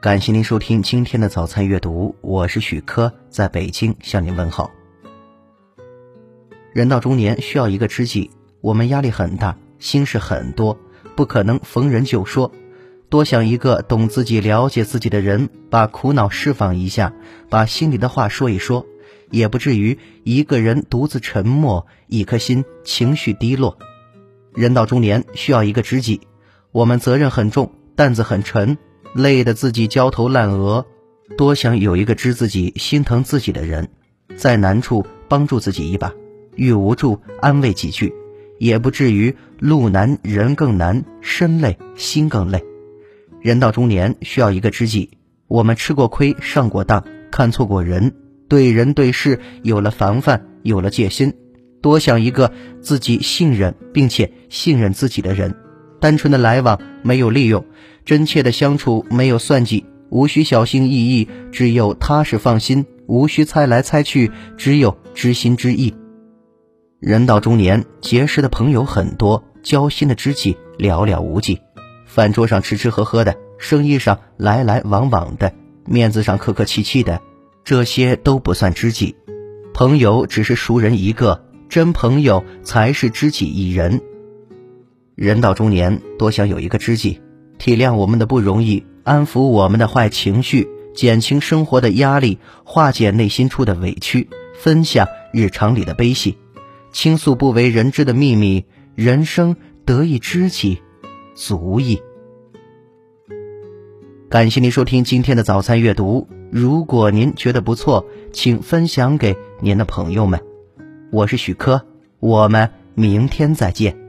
感谢您收听今天的早餐阅读，我是许科，在北京向您问好。人到中年需要一个知己，我们压力很大，心事很多，不可能逢人就说，多想一个懂自己、了解自己的人，把苦恼释放一下，把心里的话说一说，也不至于一个人独自沉默，一颗心情绪低落。人到中年需要一个知己，我们责任很重，担子很沉。累得自己焦头烂额，多想有一个知自己、心疼自己的人，在难处帮助自己一把，遇无助安慰几句，也不至于路难人更难，身累心更累。人到中年需要一个知己，我们吃过亏、上过当、看错过人，对人对事有了防范，有了戒心，多想一个自己信任并且信任自己的人。单纯的来往没有利用，真切的相处没有算计，无需小心翼翼，只有踏实放心；无需猜来猜去，只有知心知意。人到中年，结识的朋友很多，交心的知己寥寥无几。饭桌上吃吃喝喝的，生意上来来往往的，面子上客客气气的，这些都不算知己。朋友只是熟人一个，真朋友才是知己一人。人到中年，多想有一个知己，体谅我们的不容易，安抚我们的坏情绪，减轻生活的压力，化解内心处的委屈，分享日常里的悲喜，倾诉不为人知的秘密。人生得一知己，足矣。感谢您收听今天的早餐阅读。如果您觉得不错，请分享给您的朋友们。我是许科，我们明天再见。